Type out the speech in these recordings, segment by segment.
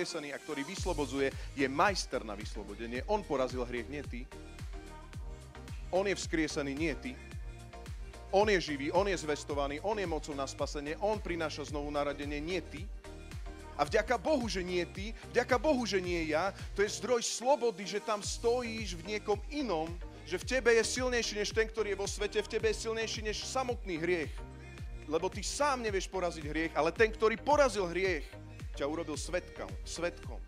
vzkriesený a ktorý vyslobodzuje, je majster na vyslobodenie. On porazil hriech, nie ty. On je vzkriesený, nie ty. On je živý, on je zvestovaný, on je mocou na spasenie, on prináša znovu narodenie, nie ty. A vďaka Bohu, že nie ty, vďaka Bohu, že nie ja, to je zdroj slobody, že tam stojíš v niekom inom, že v tebe je silnejší než ten, ktorý je vo svete, v tebe je silnejší než samotný hriech. Lebo ty sám nevieš poraziť hriech, ale ten, ktorý porazil hriech, ťa urobil svetkom, svetkom.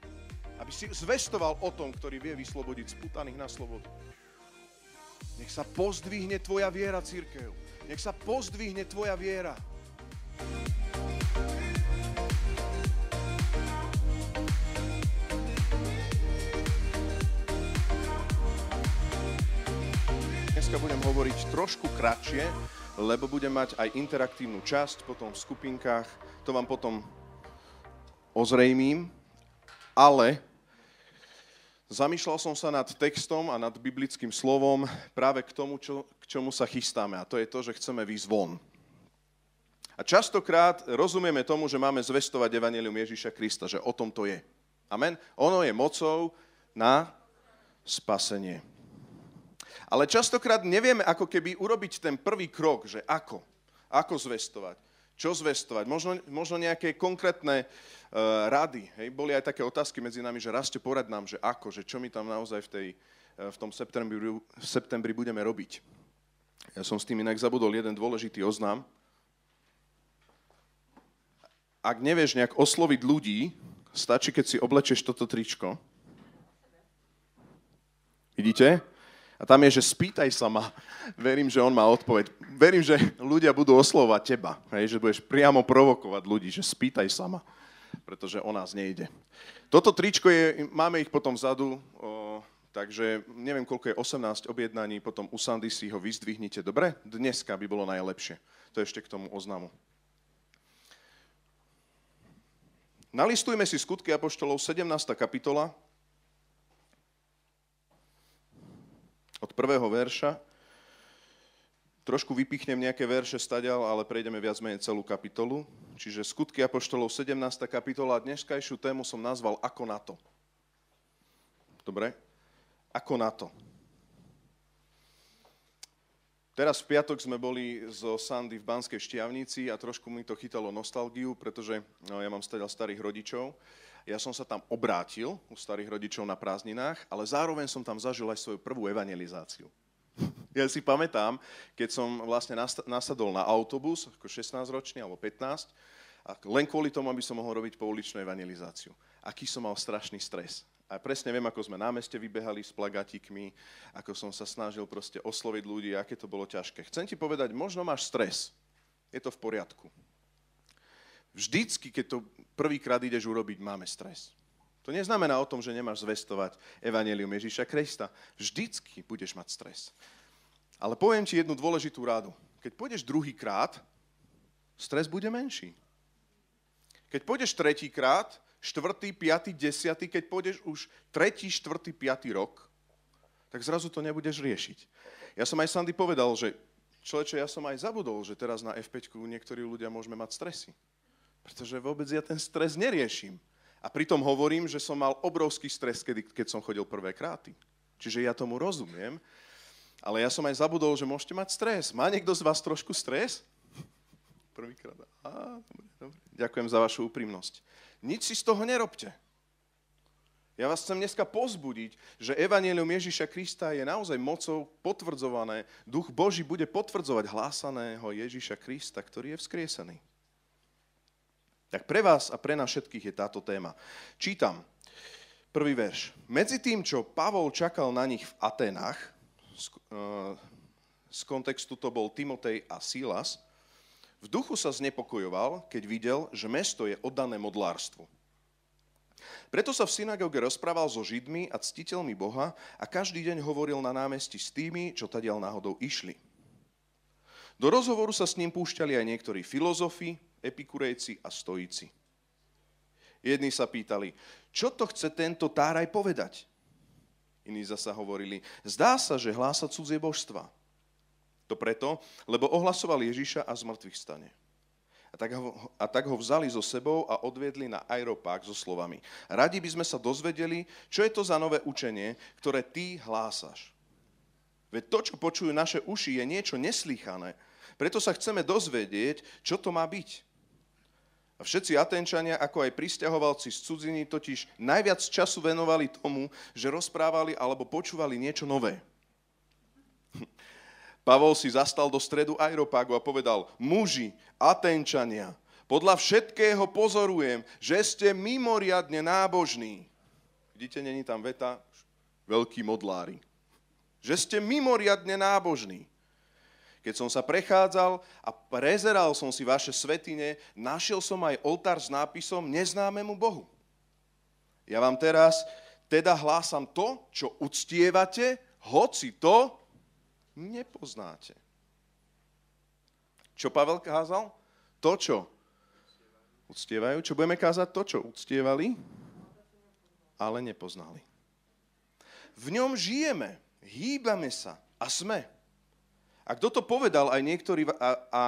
Aby si zvestoval o tom, ktorý vie vyslobodiť sputaných na slobodu. Nech sa pozdvihne tvoja viera, církev. Nech sa pozdvihne tvoja viera. Dneska budem hovoriť trošku kratšie, lebo budem mať aj interaktívnu časť potom v skupinkách. To vám potom ozrejmím, ale Zamýšľal som sa nad textom a nad biblickým slovom práve k tomu, čo, k čomu sa chystáme. A to je to, že chceme výjsť von. A častokrát rozumieme tomu, že máme zvestovať Evangelium Ježíša Krista, že o tom to je. Amen? Ono je mocou na spasenie. Ale častokrát nevieme ako keby urobiť ten prvý krok, že ako. Ako zvestovať. Čo zvestovať? Možno, možno nejaké konkrétne uh, rady. Hej? Boli aj také otázky medzi nami, že raste porad nám, že ako, že čo my tam naozaj v, tej, uh, v tom septembri, v septembri budeme robiť. Ja som s tým inak zabudol jeden dôležitý oznám. Ak nevieš nejak osloviť ľudí, stačí, keď si oblečeš toto tričko. Vidíte? A tam je, že spýtaj sa ma. Verím, že on má odpoveď. Verím, že ľudia budú oslovať teba. Hej, že budeš priamo provokovať ľudí, že spýtaj sa ma. Pretože o nás nejde. Toto tričko je, máme ich potom vzadu, o, takže neviem, koľko je 18 objednaní, potom u Sandy si ho vyzdvihnite. Dobre? Dneska by bolo najlepšie. To je ešte k tomu oznamu. Nalistujme si skutky Apoštolov 17. kapitola, od prvého verša. Trošku vypichnem nejaké verše stadial, ale prejdeme viac menej celú kapitolu. Čiže skutky Apoštolov 17. kapitola. Dneskajšiu tému som nazval Ako na to. Dobre? Ako na to. Teraz v piatok sme boli zo Sandy v Banskej Štiavnici a trošku mi to chytalo nostalgiu, pretože no, ja mám stadiaľ starých rodičov ja som sa tam obrátil u starých rodičov na prázdninách, ale zároveň som tam zažil aj svoju prvú evangelizáciu. Ja si pamätám, keď som vlastne nasadol na autobus, ako 16-ročný alebo 15, a len kvôli tomu, aby som mohol robiť pouličnú evangelizáciu. Aký som mal strašný stres. A presne viem, ako sme na meste vybehali s plagatikmi, ako som sa snažil proste osloviť ľudí, aké to bolo ťažké. Chcem ti povedať, možno máš stres. Je to v poriadku. Vždycky, keď to prvýkrát ideš urobiť, máme stres. To neznamená o tom, že nemáš zvestovať Evangelium Ježíša Krista. Vždycky budeš mať stres. Ale poviem ti jednu dôležitú rádu. Keď pôjdeš druhýkrát, stres bude menší. Keď pôjdeš tretíkrát, štvrtý, piatý, desiatý, keď pôjdeš už tretí, štvrtý, piatý rok, tak zrazu to nebudeš riešiť. Ja som aj Sandy povedal, že človeče, ja som aj zabudol, že teraz na F5 niektorí ľudia môžeme mať stresy. Pretože vôbec ja ten stres neriešim. A pritom hovorím, že som mal obrovský stres, keď som chodil prvé kráty. Čiže ja tomu rozumiem, ale ja som aj zabudol, že môžete mať stres. Má niekto z vás trošku stres? Prvýkrát. Á, dobre, dobre. Ďakujem za vašu úprimnosť. Nič si z toho nerobte. Ja vás chcem dneska pozbudiť, že Evangelium Ježíša Krista je naozaj mocou potvrdzované. Duch Boží bude potvrdzovať hlásaného Ježíša Krista, ktorý je vzkriesený. Tak pre vás a pre nás všetkých je táto téma. Čítam prvý verš. Medzi tým, čo Pavol čakal na nich v Atenách, uh, z kontextu to bol Timotej a Silas, v duchu sa znepokojoval, keď videl, že mesto je oddané modlárstvu. Preto sa v synagóge rozprával so Židmi a ctiteľmi Boha a každý deň hovoril na námestí s tými, čo tadiaľ náhodou išli. Do rozhovoru sa s ním púšťali aj niektorí filozofi, epikurejci a stojíci. Jedni sa pýtali, čo to chce tento táraj povedať? Iní zasa hovorili, zdá sa, že hlása cudzie božstva. To preto, lebo ohlasoval Ježiša a z mŕtvych stane. A tak, ho, a tak ho vzali so sebou a odviedli na aeropák so slovami. Radi by sme sa dozvedeli, čo je to za nové učenie, ktoré ty hlásaš. Veď to, čo počujú naše uši, je niečo neslýchané. Preto sa chceme dozvedieť, čo to má byť. Všetci Atenčania, ako aj pristahovalci z cudziny, totiž najviac času venovali tomu, že rozprávali alebo počúvali niečo nové. Pavol si zastal do stredu aeropágu a povedal, muži, Atenčania, podľa všetkého pozorujem, že ste mimoriadne nábožní. Vidíte, není tam veta, veľkí modlári. Že ste mimoriadne nábožní. Keď som sa prechádzal a prezeral som si vaše svetine, našiel som aj oltár s nápisom Neznámemu Bohu. Ja vám teraz teda hlásam to, čo uctievate, hoci to nepoznáte. Čo Pavel kázal? To, čo uctievajú. Čo budeme kázať? To, čo uctievali, ale nepoznali. V ňom žijeme, hýbame sa a sme. A kto to povedal aj niektorí, a, a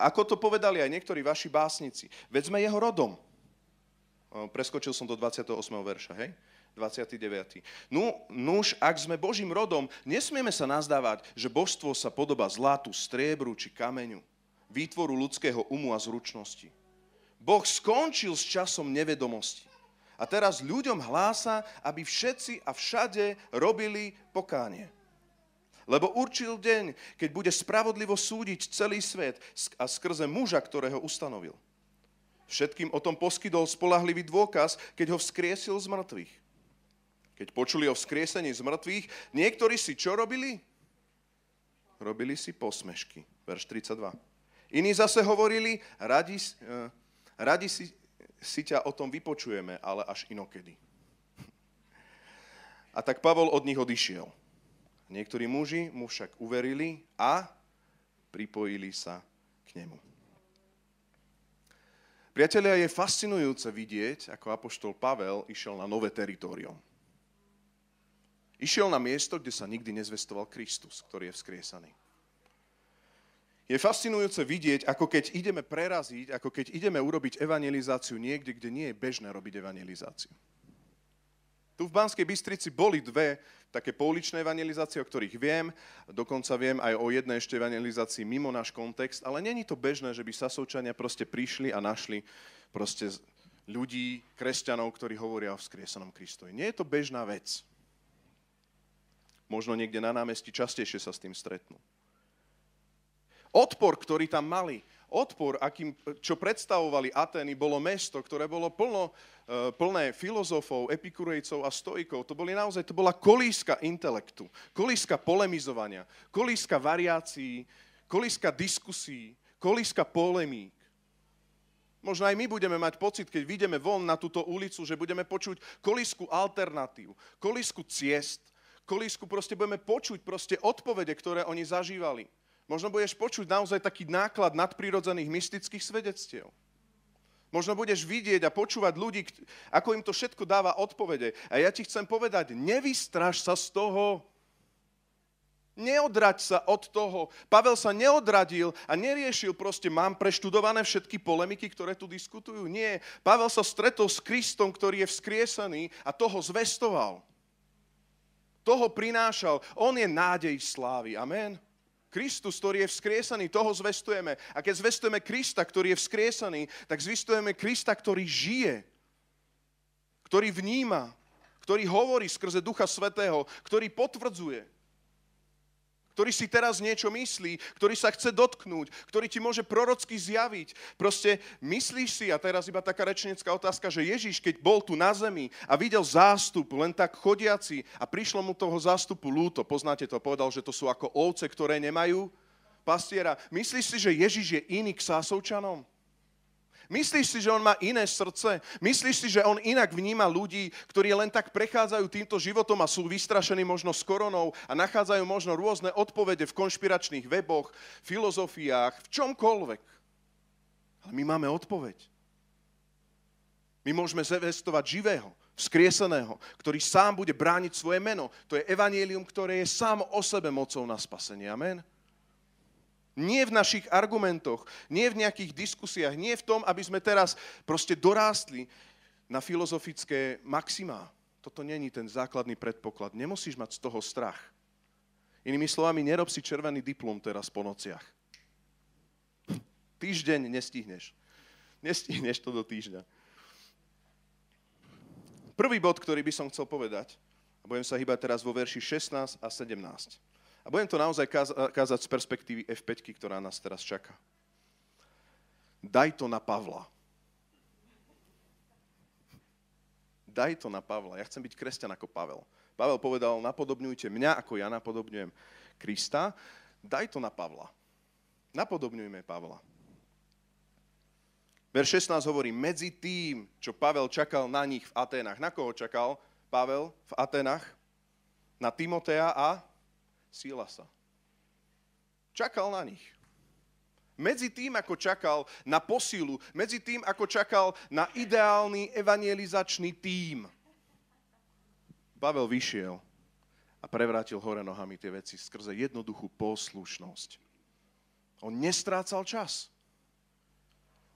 ako to povedali aj niektorí vaši básnici? Veď sme jeho rodom. Preskočil som do 28. verša, hej? 29. No, nuž, ak sme Božím rodom, nesmieme sa nazdávať, že božstvo sa podoba zlatu, striebru či kameňu, výtvoru ľudského umu a zručnosti. Boh skončil s časom nevedomosti. A teraz ľuďom hlása, aby všetci a všade robili pokánie. Lebo určil deň, keď bude spravodlivo súdiť celý svet a skrze muža, ktorého ustanovil. Všetkým o tom poskytol spolahlivý dôkaz, keď ho vzkriesil z mŕtvych. Keď počuli o vzkriesení z mŕtvych, niektorí si čo robili? Robili si posmešky. Verš 32. Iní zase hovorili, radi, uh, radi si, si ťa o tom vypočujeme, ale až inokedy. A tak Pavol od nich odišiel. Niektorí muži mu však uverili a pripojili sa k nemu. Priatelia, je fascinujúce vidieť, ako apoštol Pavel išiel na nové teritorium. Išiel na miesto, kde sa nikdy nezvestoval Kristus, ktorý je vzkriesaný. Je fascinujúce vidieť, ako keď ideme preraziť, ako keď ideme urobiť evangelizáciu niekde, kde nie je bežné robiť evangelizáciu. Tu v Banskej Bystrici boli dve také pouličné evangelizácie, o ktorých viem. Dokonca viem aj o jednej ešte evangelizácii mimo náš kontext, ale není to bežné, že by Sasovčania proste prišli a našli proste ľudí, kresťanov, ktorí hovoria o vzkriesanom Kristovi. Nie je to bežná vec. Možno niekde na námestí častejšie sa s tým stretnú. Odpor, ktorý tam mali, odpor, akým, čo predstavovali Atény, bolo mesto, ktoré bolo plno, e, plné filozofov, epikurejcov a stoikov. To, boli naozaj, to bola kolíska intelektu, kolíska polemizovania, kolíska variácií, kolíska diskusí, kolíska polemík. Možno aj my budeme mať pocit, keď vyjdeme von na túto ulicu, že budeme počuť kolísku alternatív, kolísku ciest, kolísku proste budeme počuť proste odpovede, ktoré oni zažívali. Možno budeš počuť naozaj taký náklad nadprirodzených mystických svedectiev. Možno budeš vidieť a počúvať ľudí, ako im to všetko dáva odpovede. A ja ti chcem povedať, nevystraž sa z toho. Neodrať sa od toho. Pavel sa neodradil a neriešil proste, mám preštudované všetky polemiky, ktoré tu diskutujú. Nie. Pavel sa stretol s Kristom, ktorý je vzkriesaný a toho zvestoval toho prinášal. On je nádej slávy. Amen. Kristus, ktorý je vzkriesaný, toho zvestujeme. A keď zvestujeme Krista, ktorý je vzkriesaný, tak zvestujeme Krista, ktorý žije, ktorý vníma, ktorý hovorí skrze Ducha Svetého, ktorý potvrdzuje ktorý si teraz niečo myslí, ktorý sa chce dotknúť, ktorý ti môže prorocky zjaviť. Proste myslíš si, a teraz iba taká rečnecká otázka, že Ježiš, keď bol tu na zemi a videl zástup len tak chodiaci a prišlo mu toho zástupu lúto, poznáte to, povedal, že to sú ako ovce, ktoré nemajú pastiera. Myslíš si, že Ježiš je iný k Sásovčanom? Myslíš si, že on má iné srdce? Myslíš si, že on inak vníma ľudí, ktorí len tak prechádzajú týmto životom a sú vystrašení možno s koronou a nachádzajú možno rôzne odpovede v konšpiračných weboch, filozofiách, v čomkoľvek. Ale my máme odpoveď. My môžeme zvestovať živého, vzkrieseného, ktorý sám bude brániť svoje meno. To je evanielium, ktoré je sám o sebe mocou na spasenie. Amen. Nie v našich argumentoch, nie v nejakých diskusiách, nie v tom, aby sme teraz proste dorástli na filozofické maximá. Toto není ten základný predpoklad. Nemusíš mať z toho strach. Inými slovami, nerob si červený diplom teraz po nociach. Týždeň nestihneš. Nestihneš to do týždňa. Prvý bod, ktorý by som chcel povedať, a budem sa hýbať teraz vo verši 16 a 17. A budem to naozaj kázať z perspektívy F5, ktorá nás teraz čaká. Daj to na Pavla. Daj to na Pavla. Ja chcem byť kresťan ako Pavel. Pavel povedal, napodobňujte mňa, ako ja napodobňujem Krista. Daj to na Pavla. Napodobňujme Pavla. Verš 16 hovorí, medzi tým, čo Pavel čakal na nich v Aténach. Na koho čakal Pavel v Aténach? Na Timotea a Silasa. Čakal na nich. Medzi tým, ako čakal na posilu, medzi tým, ako čakal na ideálny evangelizačný tím, Pavel vyšiel a prevrátil hore nohami tie veci skrze jednoduchú poslušnosť. On nestrácal čas.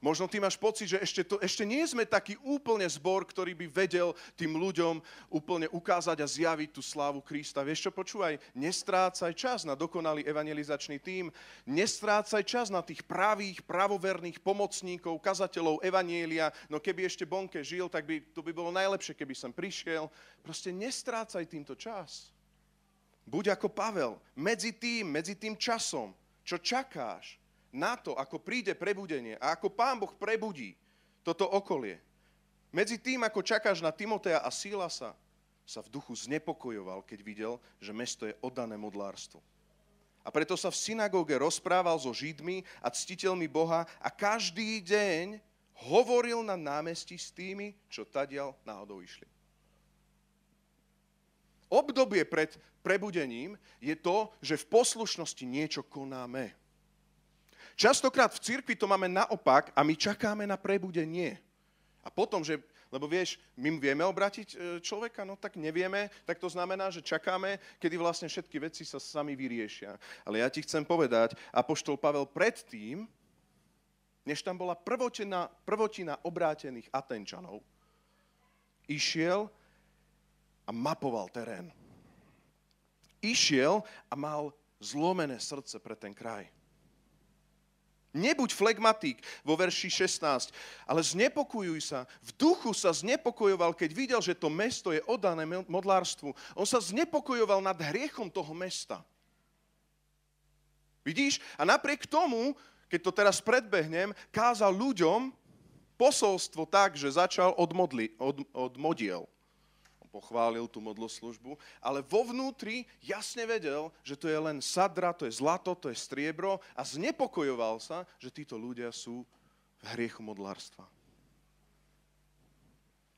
Možno ty máš pocit, že ešte, to, ešte nie sme taký úplne zbor, ktorý by vedel tým ľuďom úplne ukázať a zjaviť tú slávu Krista. Vieš čo, počúvaj, nestrácaj čas na dokonalý evangelizačný tím, nestrácaj čas na tých pravých, pravoverných pomocníkov, kazateľov evanielia. No keby ešte Bonke žil, tak by to by bolo najlepšie, keby som prišiel. Proste nestrácaj týmto čas. Buď ako Pavel, medzi tým, medzi tým časom, čo čakáš, na to, ako príde prebudenie a ako Pán Boh prebudí toto okolie. Medzi tým, ako čakáš na Timotea a Sílasa, sa v duchu znepokojoval, keď videl, že mesto je oddané modlárstvu. A preto sa v synagóge rozprával so Židmi a ctiteľmi Boha a každý deň hovoril na námestí s tými, čo tadiaľ náhodou išli. Obdobie pred prebudením je to, že v poslušnosti niečo konáme. Častokrát v cirkvi to máme naopak a my čakáme na prebudenie. A potom, že, lebo vieš, my vieme obratiť e, človeka, no tak nevieme, tak to znamená, že čakáme, kedy vlastne všetky veci sa sami vyriešia. Ale ja ti chcem povedať, Apoštol Pavel predtým, než tam bola prvotina, prvotina obrátených Atenčanov, išiel a mapoval terén. Išiel a mal zlomené srdce pre ten kraj. Nebuď flegmatik vo verši 16, ale znepokojuj sa. V duchu sa znepokojoval, keď videl, že to mesto je oddané modlárstvu. On sa znepokojoval nad hriechom toho mesta. Vidíš? A napriek tomu, keď to teraz predbehnem, kázal ľuďom posolstvo tak, že začal od, modli, od, od modiel pochválil tú modloslužbu, ale vo vnútri jasne vedel, že to je len sadra, to je zlato, to je striebro a znepokojoval sa, že títo ľudia sú v hriechu modlárstva.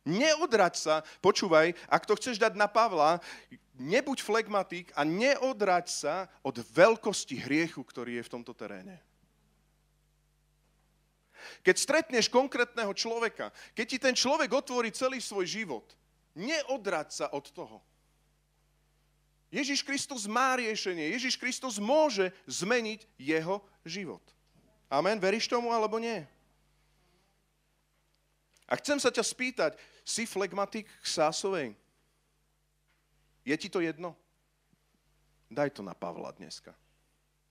Neodrať sa, počúvaj, ak to chceš dať na Pavla, nebuď flegmatik a neodrať sa od veľkosti hriechu, ktorý je v tomto teréne. Keď stretneš konkrétneho človeka, keď ti ten človek otvorí celý svoj život, Neodrať sa od toho. Ježiš Kristus má riešenie. Ježiš Kristus môže zmeniť jeho život. Amen. Veríš tomu alebo nie? A chcem sa ťa spýtať, si flegmatik k Sásovej? Je ti to jedno? Daj to na Pavla dneska.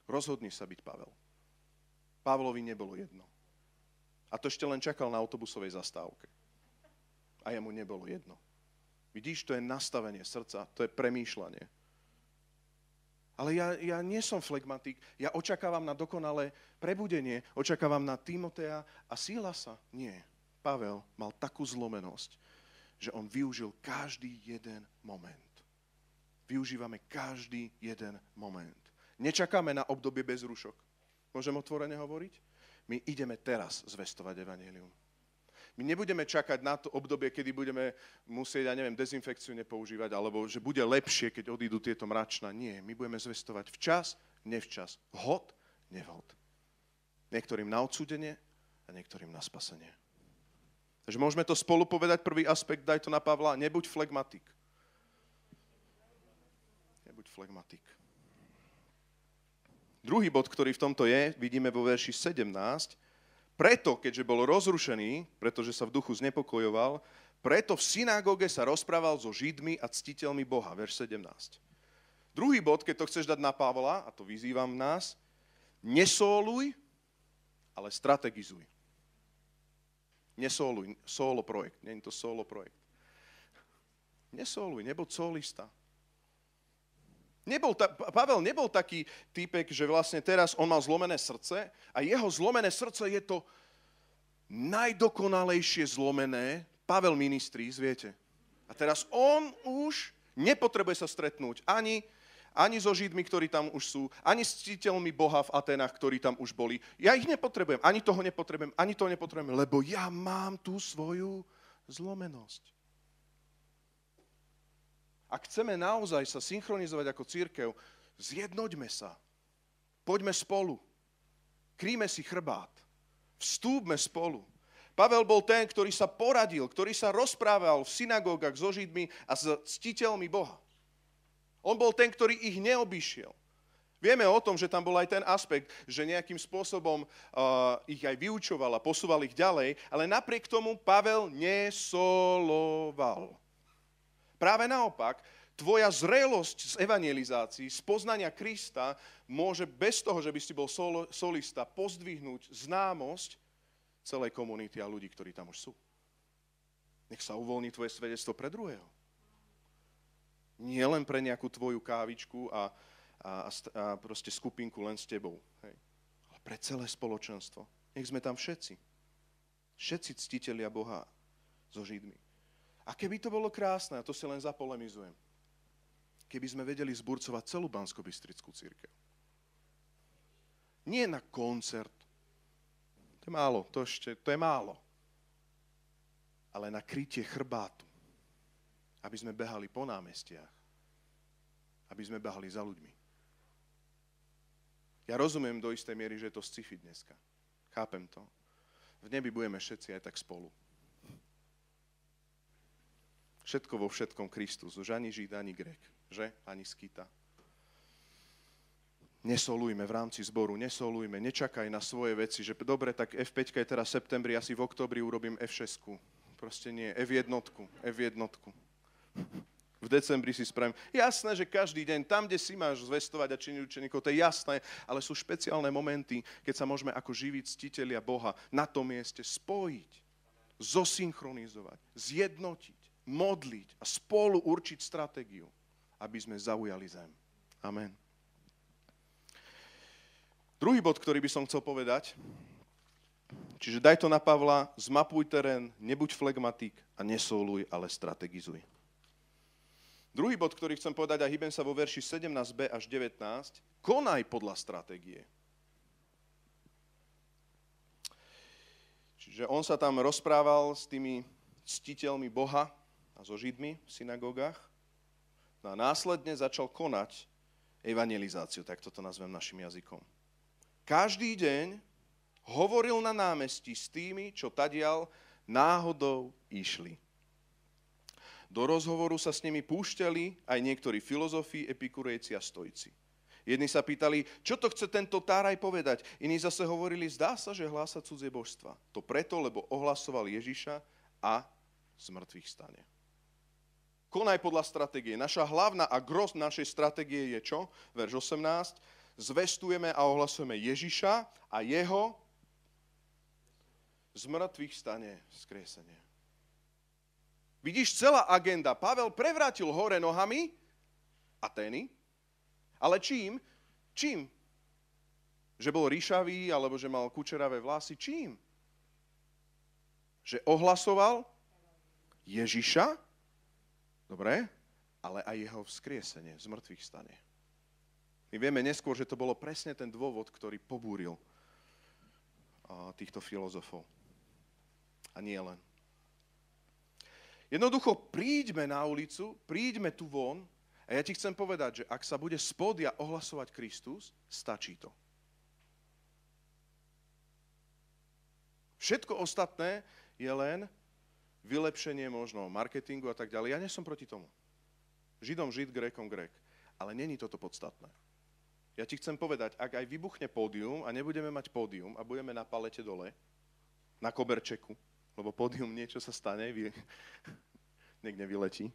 Rozhodni sa byť Pavel. Pavlovi nebolo jedno. A to ešte len čakal na autobusovej zastávke. A jemu nebolo jedno. Vidíš, to je nastavenie srdca, to je premýšľanie. Ale ja, ja nie som flegmatik, ja očakávam na dokonalé prebudenie, očakávam na Timotea a Silasa. Nie. Pavel mal takú zlomenosť, že on využil každý jeden moment. Využívame každý jeden moment. Nečakáme na obdobie bez rušok. Môžem otvorene hovoriť? My ideme teraz zvestovať evanelium. My nebudeme čakať na to obdobie, kedy budeme musieť, ja neviem, dezinfekciu nepoužívať, alebo že bude lepšie, keď odídu tieto mračna. Nie, my budeme zvestovať včas, nevčas, vhod, nevhod. Niektorým na odsúdenie a niektorým na spasenie. Takže môžeme to spolu povedať, prvý aspekt, daj to na Pavla, nebuď flegmatik. Nebuď flegmatik. Druhý bod, ktorý v tomto je, vidíme vo verši 17. Preto, keďže bol rozrušený, pretože sa v duchu znepokojoval, preto v synagóge sa rozprával so Židmi a ctiteľmi Boha. Verš 17. Druhý bod, keď to chceš dať na Pavla, a to vyzývam nás, nesóluj, ale strategizuj. Nesóluj, solo projekt, nie je to solo projekt. Nesóluj, nebuď solista. Nebol ta, Pavel nebol taký typek, že vlastne teraz on mal zlomené srdce a jeho zlomené srdce je to najdokonalejšie zlomené. Pavel ministrí, viete. A teraz on už nepotrebuje sa stretnúť ani, ani so Židmi, ktorí tam už sú, ani s ctiteľmi Boha v Atenách, ktorí tam už boli. Ja ich nepotrebujem, ani toho nepotrebujem, ani toho nepotrebujem, lebo ja mám tú svoju zlomenosť. Ak chceme naozaj sa synchronizovať ako církev, zjednoďme sa. Poďme spolu. Kríme si chrbát. Vstúpme spolu. Pavel bol ten, ktorý sa poradil, ktorý sa rozprával v synagógach so Židmi a s ctiteľmi Boha. On bol ten, ktorý ich neobyšiel. Vieme o tom, že tam bol aj ten aspekt, že nejakým spôsobom uh, ich aj vyučoval a posúval ich ďalej, ale napriek tomu Pavel nesoloval. Práve naopak, tvoja zrelosť z evangelizácií, z poznania Krista môže bez toho, že by si bol sol, solista, pozdvihnúť známosť celej komunity a ľudí, ktorí tam už sú. Nech sa uvoľní tvoje svedectvo pre druhého. Nie len pre nejakú tvoju kávičku a, a, a proste skupinku len s tebou. Hej. Ale pre celé spoločenstvo. Nech sme tam všetci. Všetci ctitelia Boha so Židmi. A keby to bolo krásne, a to si len zapolemizujem, keby sme vedeli zburcovať celú bansko církev. Nie na koncert, to je málo, to ešte, to je málo, ale na krytie chrbátu, aby sme behali po námestiach, aby sme behali za ľuďmi. Ja rozumiem do istej miery, že je to sci-fi dneska. Chápem to. V nebi budeme všetci aj tak spolu. Všetko vo všetkom Kristus. Už ani Žid, ani Grek. Že? Ani Skita. Nesolujme v rámci zboru, nesolujme, nečakaj na svoje veci, že dobre, tak F5 je teraz septembri, asi v oktobri urobím F6. Proste nie, F1, F1. V decembri si spravím. Jasné, že každý deň, tam, kde si máš zvestovať a činiť učeníkov, to je jasné, ale sú špeciálne momenty, keď sa môžeme ako živí ctitelia Boha na tom mieste spojiť, zosynchronizovať, zjednotiť modliť a spolu určiť stratégiu, aby sme zaujali zem. Amen. Druhý bod, ktorý by som chcel povedať, čiže daj to na Pavla, zmapuj terén, nebuď flegmatik a nesoluj, ale strategizuj. Druhý bod, ktorý chcem povedať a hýbem sa vo verši 17b až 19, konaj podľa stratégie. Čiže on sa tam rozprával s tými ctiteľmi Boha, a so Židmi v synagógach. No a následne začal konať evangelizáciu, tak toto nazvem našim jazykom. Každý deň hovoril na námestí s tými, čo tadial náhodou išli. Do rozhovoru sa s nimi púšťali aj niektorí filozofi, epikurejci a stojci. Jedni sa pýtali, čo to chce tento Táraj povedať. Iní zase hovorili, zdá sa, že hlása cudzie božstva. To preto, lebo ohlasoval Ježiša a z mŕtvych stane konaj podľa stratégie. Naša hlavná a gros našej stratégie je čo? Verš 18. Zvestujeme a ohlasujeme Ježiša a jeho z mŕtvych stane skriesenie. Vidíš, celá agenda. Pavel prevrátil hore nohami Atény, ale čím? Čím? Že bol ríšavý, alebo že mal kučeravé vlasy? Čím? Že ohlasoval Ježiša Dobre? Ale aj jeho vzkriesenie z mŕtvych stane. My vieme neskôr, že to bolo presne ten dôvod, ktorý pobúril týchto filozofov. A nie len. Jednoducho príďme na ulicu, príďme tu von a ja ti chcem povedať, že ak sa bude spodia ohlasovať Kristus, stačí to. Všetko ostatné je len vylepšenie možno marketingu a tak ďalej. Ja nie som proti tomu. Židom Žid, Grékom Grék. Ale není toto podstatné. Ja ti chcem povedať, ak aj vybuchne pódium a nebudeme mať pódium a budeme na palete dole, na koberčeku, lebo pódium niečo sa stane, vy... niekde vyletí.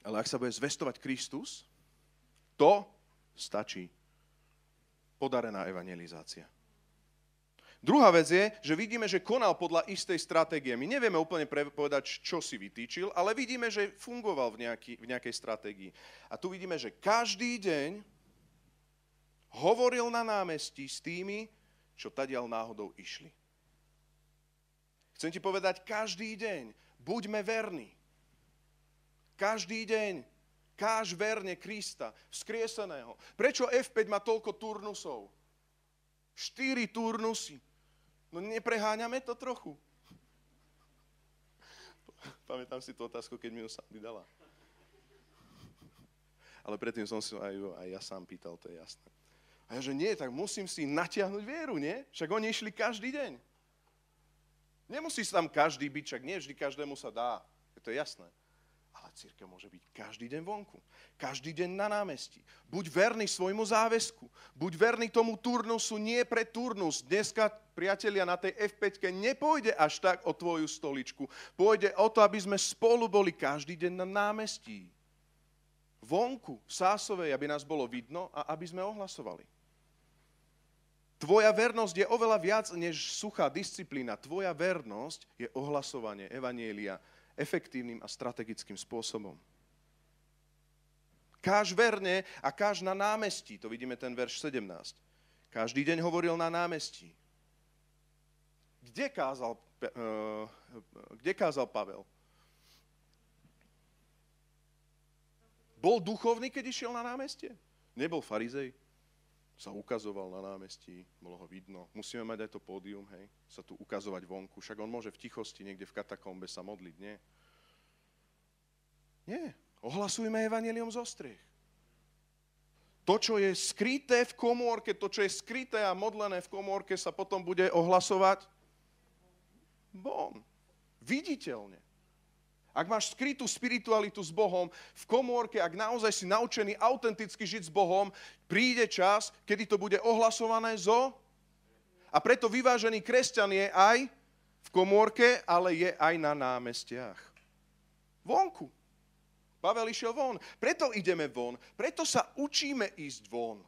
Ale ak sa bude zvestovať Kristus, to stačí. Podarená evangelizácia. Druhá vec je, že vidíme, že konal podľa istej stratégie. My nevieme úplne povedať, čo si vytýčil, ale vidíme, že fungoval v, nejaký, v nejakej stratégii. A tu vidíme, že každý deň hovoril na námestí s tými, čo tadiaľ náhodou išli. Chcem ti povedať, každý deň buďme verní. Každý deň káž verne Krista, vzkrieseného. Prečo F5 má toľko turnusov? Štyri turnusy. No nepreháňame to trochu. Pamätám si tú otázku, keď mi ju sám dala. Ale predtým som si aj, aj ja sám pýtal, to je jasné. A ja, že nie, tak musím si natiahnuť vieru, nie? Však oni išli každý deň. Nemusí sa tam každý byť, však nie vždy každému sa dá. Je to jasné. Ale církev môže byť každý deň vonku. Každý deň na námestí. Buď verný svojmu záväzku. Buď verný tomu turnusu, nie pre turnus. Dneska, priatelia, na tej F5 nepôjde až tak o tvoju stoličku. Pôjde o to, aby sme spolu boli každý deň na námestí. Vonku, v Sásovej, aby nás bolo vidno a aby sme ohlasovali. Tvoja vernosť je oveľa viac než suchá disciplína. Tvoja vernosť je ohlasovanie Evanielia efektívnym a strategickým spôsobom. Káž verne a káž na námestí. To vidíme ten verš 17. Každý deň hovoril na námestí. Kde kázal, uh, kde kázal Pavel? Bol duchovný, keď išiel na námestie? Nebol farizej? sa ukazoval na námestí, bolo ho vidno. Musíme mať aj to pódium, hej, sa tu ukazovať vonku. Však on môže v tichosti niekde v katakombe sa modliť, nie? Nie. Ohlasujme evanelium zo striech. To, čo je skryté v komórke, to, čo je skryté a modlené v komórke, sa potom bude ohlasovať von. Viditeľne. Ak máš skrytú spiritualitu s Bohom v komórke, ak naozaj si naučený autenticky žiť s Bohom, príde čas, kedy to bude ohlasované zo... A preto vyvážený kresťan je aj v komórke, ale je aj na námestiach. Vonku. Pavel išiel von. Preto ideme von. Preto sa učíme ísť von.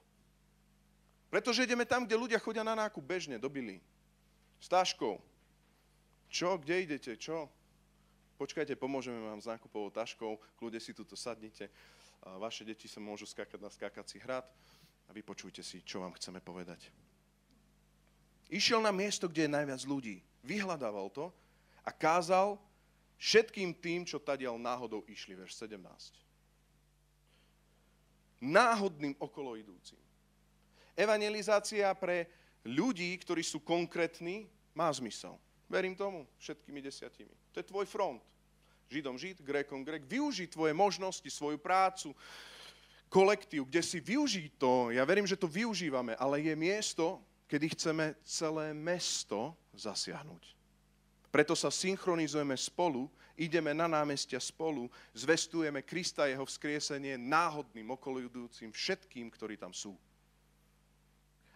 Pretože ideme tam, kde ľudia chodia na nákup bežne, do Billy. S táškou. Čo? Kde idete? Čo? počkajte, pomôžeme vám s nákupovou taškou, kľude si tuto sadnite, vaše deti sa môžu skákať na skákací hrad a vypočujte si, čo vám chceme povedať. Išiel na miesto, kde je najviac ľudí, vyhľadával to a kázal všetkým tým, čo tadiaľ náhodou išli, verš 17. Náhodným okolo idúcim. Evangelizácia pre ľudí, ktorí sú konkrétni, má zmysel. Verím tomu všetkými desiatimi. To je tvoj front. Židom Žid, Grékom Grek. Využij tvoje možnosti, svoju prácu, kolektív, kde si využij to. Ja verím, že to využívame, ale je miesto, kedy chceme celé mesto zasiahnuť. Preto sa synchronizujeme spolu, ideme na námestia spolu, zvestujeme Krista jeho vzkriesenie náhodným okolujúcim všetkým, ktorí tam sú.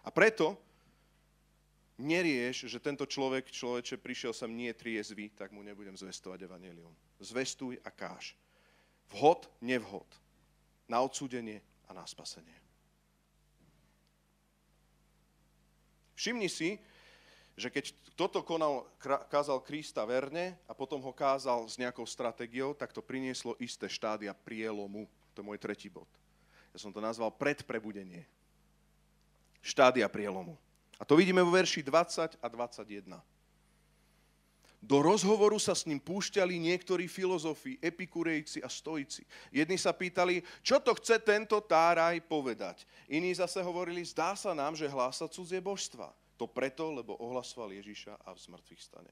A preto nerieš, že tento človek, človeče, prišiel sem nie triezvy, tak mu nebudem zvestovať evanelium. Zvestuj a káž. Vhod, nevhod. Na odsúdenie a na spasenie. Všimni si, že keď toto konal, kázal Krista verne a potom ho kázal s nejakou stratégiou, tak to prinieslo isté štádia prielomu. To je môj tretí bod. Ja som to nazval predprebudenie. Štádia prielomu. A to vidíme vo verši 20 a 21. Do rozhovoru sa s ním púšťali niektorí filozofi, epikurejci a stoici. Jedni sa pýtali, čo to chce tento táraj povedať. Iní zase hovorili, zdá sa nám, že hlása cudzie božstva. To preto, lebo ohlasoval Ježiša a v zmrtvých stane.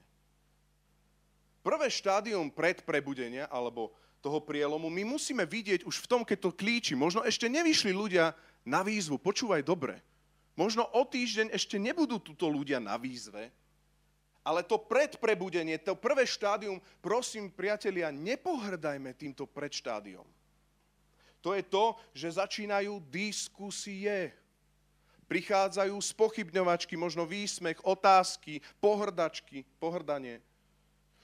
Prvé štádium predprebudenia, alebo toho prielomu, my musíme vidieť už v tom, keď to klíči. Možno ešte nevyšli ľudia na výzvu, počúvaj dobre. Možno o týždeň ešte nebudú tuto ľudia na výzve, ale to predprebudenie, to prvé štádium, prosím, priatelia, nepohrdajme týmto predštádiom. To je to, že začínajú diskusie. Prichádzajú spochybňovačky, možno výsmech, otázky, pohrdačky, pohrdanie.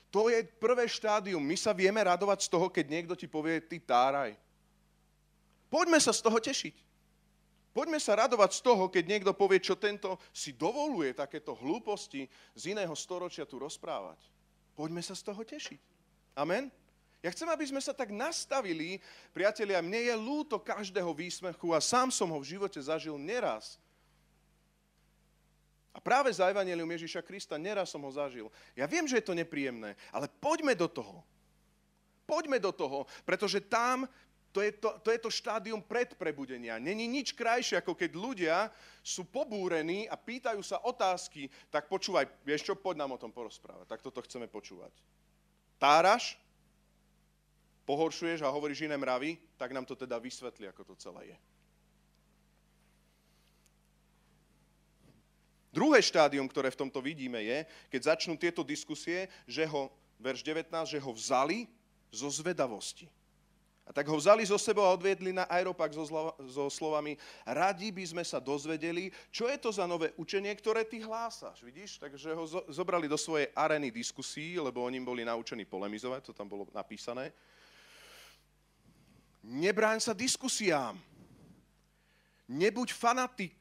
To je prvé štádium. My sa vieme radovať z toho, keď niekto ti povie, ty táraj. Poďme sa z toho tešiť. Poďme sa radovať z toho, keď niekto povie, čo tento si dovoluje takéto hlúposti z iného storočia tu rozprávať. Poďme sa z toho tešiť. Amen? Ja chcem, aby sme sa tak nastavili, priatelia, mne je lúto každého výsmechu a sám som ho v živote zažil neraz. A práve za Evangelium Ježíša Krista neraz som ho zažil. Ja viem, že je to nepríjemné, ale poďme do toho. Poďme do toho, pretože tam to je to, to je to štádium predprebudenia. Není nič krajšie, ako keď ľudia sú pobúrení a pýtajú sa otázky, tak počúvaj, vieš čo, poď nám o tom porozprávať. Tak toto chceme počúvať. Táraš, pohoršuješ a hovoríš iné mravy, tak nám to teda vysvetli, ako to celé je. Druhé štádium, ktoré v tomto vidíme, je, keď začnú tieto diskusie, že ho, verš 19, že ho vzali zo zvedavosti. A tak ho vzali zo sebou a odviedli na aeropak so, zlo, so slovami radi by sme sa dozvedeli, čo je to za nové učenie, ktoré ty hlásaš. Vidíš? Takže ho zo, zobrali do svojej areny diskusí, lebo oni boli naučení polemizovať, to tam bolo napísané. Nebráň sa diskusiám. Nebuď fanatik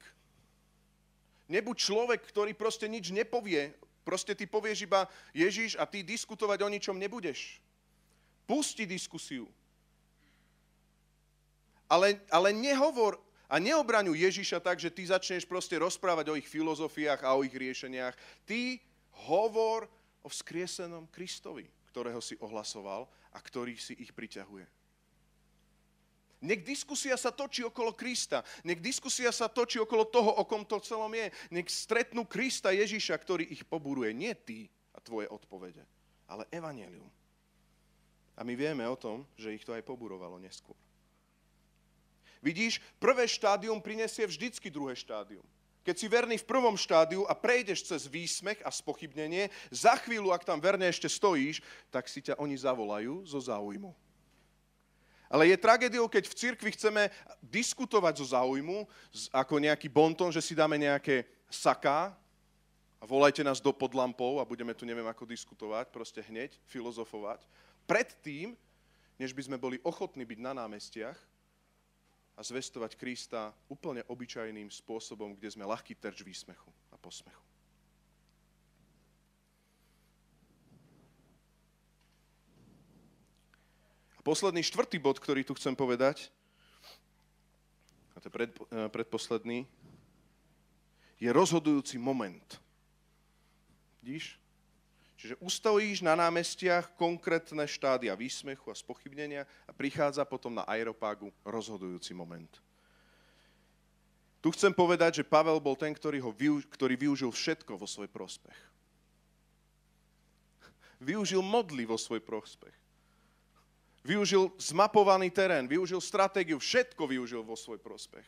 Nebuď človek, ktorý proste nič nepovie. Proste ty povieš iba Ježiš a ty diskutovať o ničom nebudeš. Pusti diskusiu. Ale, ale nehovor a neobraňu Ježiša tak, že ty začneš proste rozprávať o ich filozofiách a o ich riešeniach. Ty hovor o vzkriesenom Kristovi, ktorého si ohlasoval a ktorý si ich priťahuje. Nech diskusia sa točí okolo Krista. Nech diskusia sa točí okolo toho, o kom to celom je. Nech stretnú Krista Ježiša, ktorý ich poburuje. Nie ty a tvoje odpovede, ale evanelium. A my vieme o tom, že ich to aj poburovalo neskôr. Vidíš, prvé štádium prinesie vždycky druhé štádium. Keď si verný v prvom štádiu a prejdeš cez výsmech a spochybnenie, za chvíľu, ak tam verne ešte stojíš, tak si ťa oni zavolajú zo záujmu. Ale je tragédiou, keď v cirkvi chceme diskutovať zo záujmu, ako nejaký bonton, že si dáme nejaké saká a volajte nás do podlampov a budeme tu neviem ako diskutovať, proste hneď filozofovať. Predtým, než by sme boli ochotní byť na námestiach a zvestovať Krista úplne obyčajným spôsobom, kde sme ľahký terč výsmechu a posmechu. Posledný štvrtý bod, ktorý tu chcem povedať, a to je pred, eh, predposledný, je rozhodujúci moment. Vidíš? Čiže ustojíš na námestiach konkrétne štádia výsmechu a spochybnenia a prichádza potom na aeropágu rozhodujúci moment. Tu chcem povedať, že Pavel bol ten, ktorý, ho využ- ktorý využil všetko vo svoj prospech. Využil modly vo svoj prospech využil zmapovaný terén, využil stratégiu, všetko využil vo svoj prospech.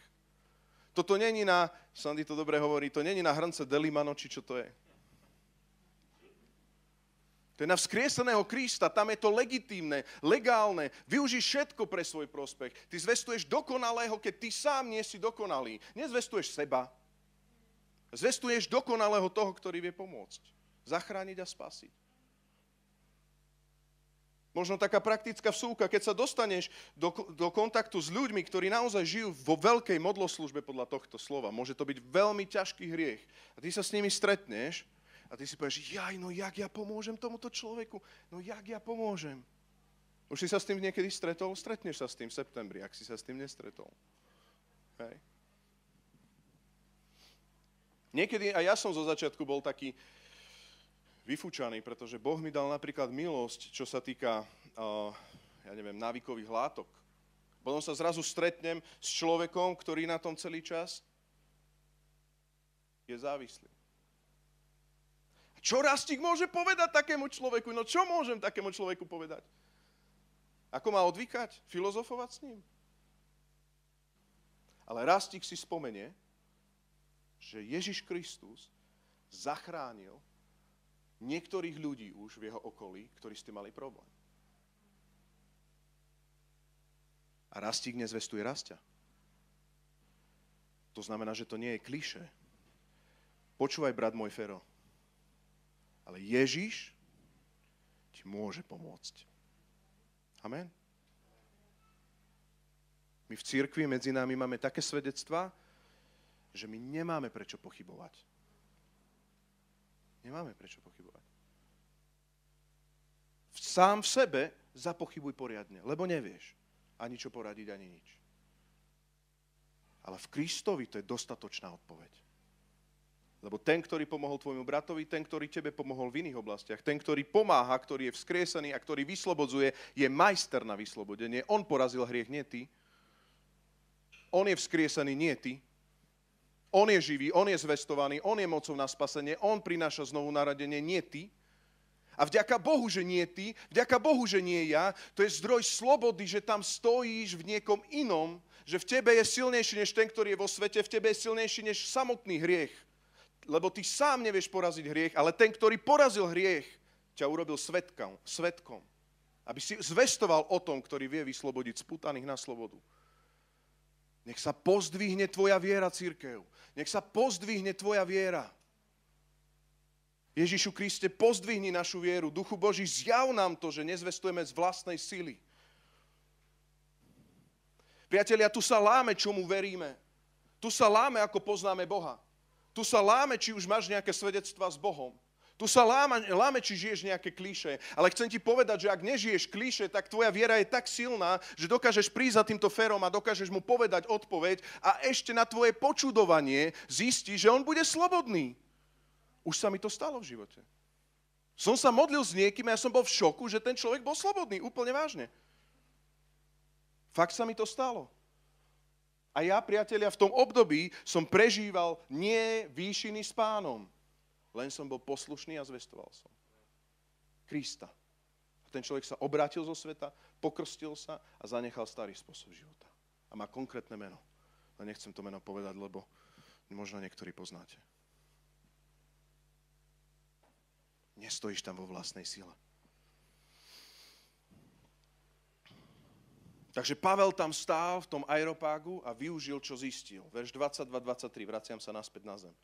Toto není na, Sandy to dobre hovorí, to není na hrnce Delimano, či čo to je. To je na vzkrieseného Krista, tam je to legitímne, legálne. Využij všetko pre svoj prospech. Ty zvestuješ dokonalého, keď ty sám nie si dokonalý. Nezvestuješ seba. Zvestuješ dokonalého toho, ktorý vie pomôcť. Zachrániť a spasiť. Možno taká praktická vsúka, keď sa dostaneš do, do kontaktu s ľuďmi, ktorí naozaj žijú vo veľkej modloslužbe podľa tohto slova. Môže to byť veľmi ťažký hriech. A ty sa s nimi stretneš a ty si povieš, jaj, no jak ja pomôžem tomuto človeku? No jak ja pomôžem? Už si sa s tým niekedy stretol? Stretneš sa s tým v septembri, ak si sa s tým nestretol. Hej. Niekedy aj ja som zo začiatku bol taký, vyfúčaný, pretože Boh mi dal napríklad milosť, čo sa týka, uh, ja neviem, návykových látok. Potom sa zrazu stretnem s človekom, ktorý na tom celý čas je závislý. Čo Rastík môže povedať takému človeku? No čo môžem takému človeku povedať? Ako má odvykať? Filozofovať s ním? Ale Rastík si spomenie, že Ježiš Kristus zachránil niektorých ľudí už v jeho okolí, ktorí s tým mali problém. A rastík nezvestuje rastia. To znamená, že to nie je kliše. Počúvaj, brat môj Fero. Ale Ježiš ti môže pomôcť. Amen. My v cirkvi medzi nami máme také svedectvá, že my nemáme prečo pochybovať. Nemáme prečo pochybovať. Sám v sebe zapochybuj poriadne, lebo nevieš ani čo poradiť, ani nič. Ale v Kristovi to je dostatočná odpoveď. Lebo ten, ktorý pomohol tvojmu bratovi, ten, ktorý tebe pomohol v iných oblastiach, ten, ktorý pomáha, ktorý je vzkriesený a ktorý vyslobodzuje, je majster na vyslobodenie. On porazil hriech, nie ty. On je vzkriesený, nie ty. On je živý, on je zvestovaný, on je mocou na spasenie, on prináša znovu narodenie, nie ty. A vďaka Bohu, že nie ty, vďaka Bohu, že nie ja, to je zdroj slobody, že tam stojíš v niekom inom, že v tebe je silnejší než ten, ktorý je vo svete, v tebe je silnejší než samotný hriech lebo ty sám nevieš poraziť hriech, ale ten, ktorý porazil hriech, ťa urobil svetkom, svetkom. Aby si zvestoval o tom, ktorý vie vyslobodiť sputaných na slobodu. Nech sa pozdvihne tvoja viera, církev. Nech sa pozdvihne tvoja viera. Ježišu Kriste, pozdvihni našu vieru. Duchu Boží, zjav nám to, že nezvestujeme z vlastnej sily. Priatelia, tu sa láme, čomu veríme. Tu sa láme, ako poznáme Boha. Tu sa láme, či už máš nejaké svedectva s Bohom. Tu sa láme, láme, či žiješ nejaké klíše. Ale chcem ti povedať, že ak nežiješ klíše, tak tvoja viera je tak silná, že dokážeš prísť za týmto ferom a dokážeš mu povedať odpoveď a ešte na tvoje počudovanie zistí, že on bude slobodný. Už sa mi to stalo v živote. Som sa modlil s niekým a ja som bol v šoku, že ten človek bol slobodný, úplne vážne. Fakt sa mi to stalo. A ja, priatelia, v tom období som prežíval nie výšiny s pánom, len som bol poslušný a zvestoval som. Krista. A ten človek sa obrátil zo sveta, pokrstil sa a zanechal starý spôsob života. A má konkrétne meno. A nechcem to meno povedať, lebo možno niektorí poznáte. Nestojíš tam vo vlastnej sile. Takže Pavel tam stál v tom aeropágu a využil, čo zistil. Verš 22-23, vraciam sa naspäť na zem.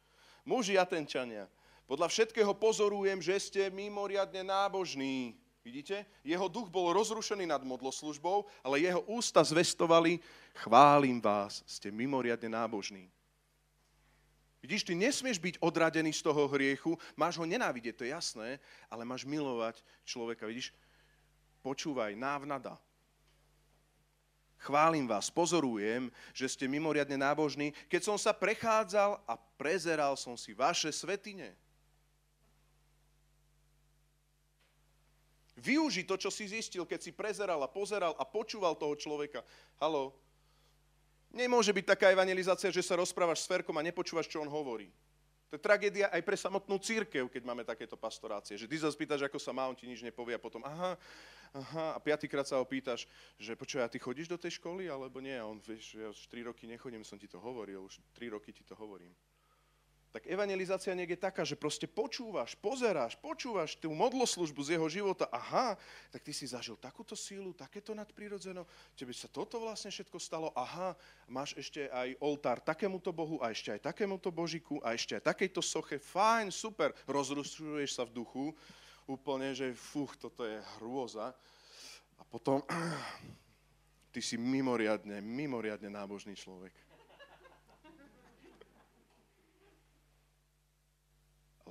Muži Atenčania, podľa všetkého pozorujem, že ste mimoriadne nábožní. Vidíte? Jeho duch bol rozrušený nad modloslužbou, ale jeho ústa zvestovali, chválim vás, ste mimoriadne nábožní. Vidíš, ty nesmieš byť odradený z toho hriechu, máš ho nenávidieť, to je jasné, ale máš milovať človeka. Vidíš, počúvaj, návnada, Chválim vás, pozorujem, že ste mimoriadne nábožní, keď som sa prechádzal a prezeral som si vaše svetine. Využi to, čo si zistil, keď si prezeral a pozeral a počúval toho človeka. Halo, nemôže byť taká evangelizácia, že sa rozprávaš s Ferkom a nepočúvaš, čo on hovorí. To je tragédia aj pre samotnú církev, keď máme takéto pastorácie. Že ty sa spýtaš, ako sa má, on ti nič nepovie a potom, aha, aha, a piatýkrát sa ho pýtaš, že počuj, a ty chodíš do tej školy, alebo nie? A on, vieš, ja už 3 roky nechodím, som ti to hovoril, už 3 roky ti to hovorím. Tak evangelizácia niekde je taká, že proste počúvaš, pozeráš, počúvaš tú modloslužbu z jeho života. Aha, tak ty si zažil takúto sílu, takéto nadprirodzeno, tebe sa toto vlastne všetko stalo. Aha, máš ešte aj oltár takémuto Bohu a ešte aj takémuto Božiku a ešte aj takejto soche. Fajn, super, rozrušuješ sa v duchu úplne, že fuch, toto je hrôza. A potom ty si mimoriadne, mimoriadne nábožný človek.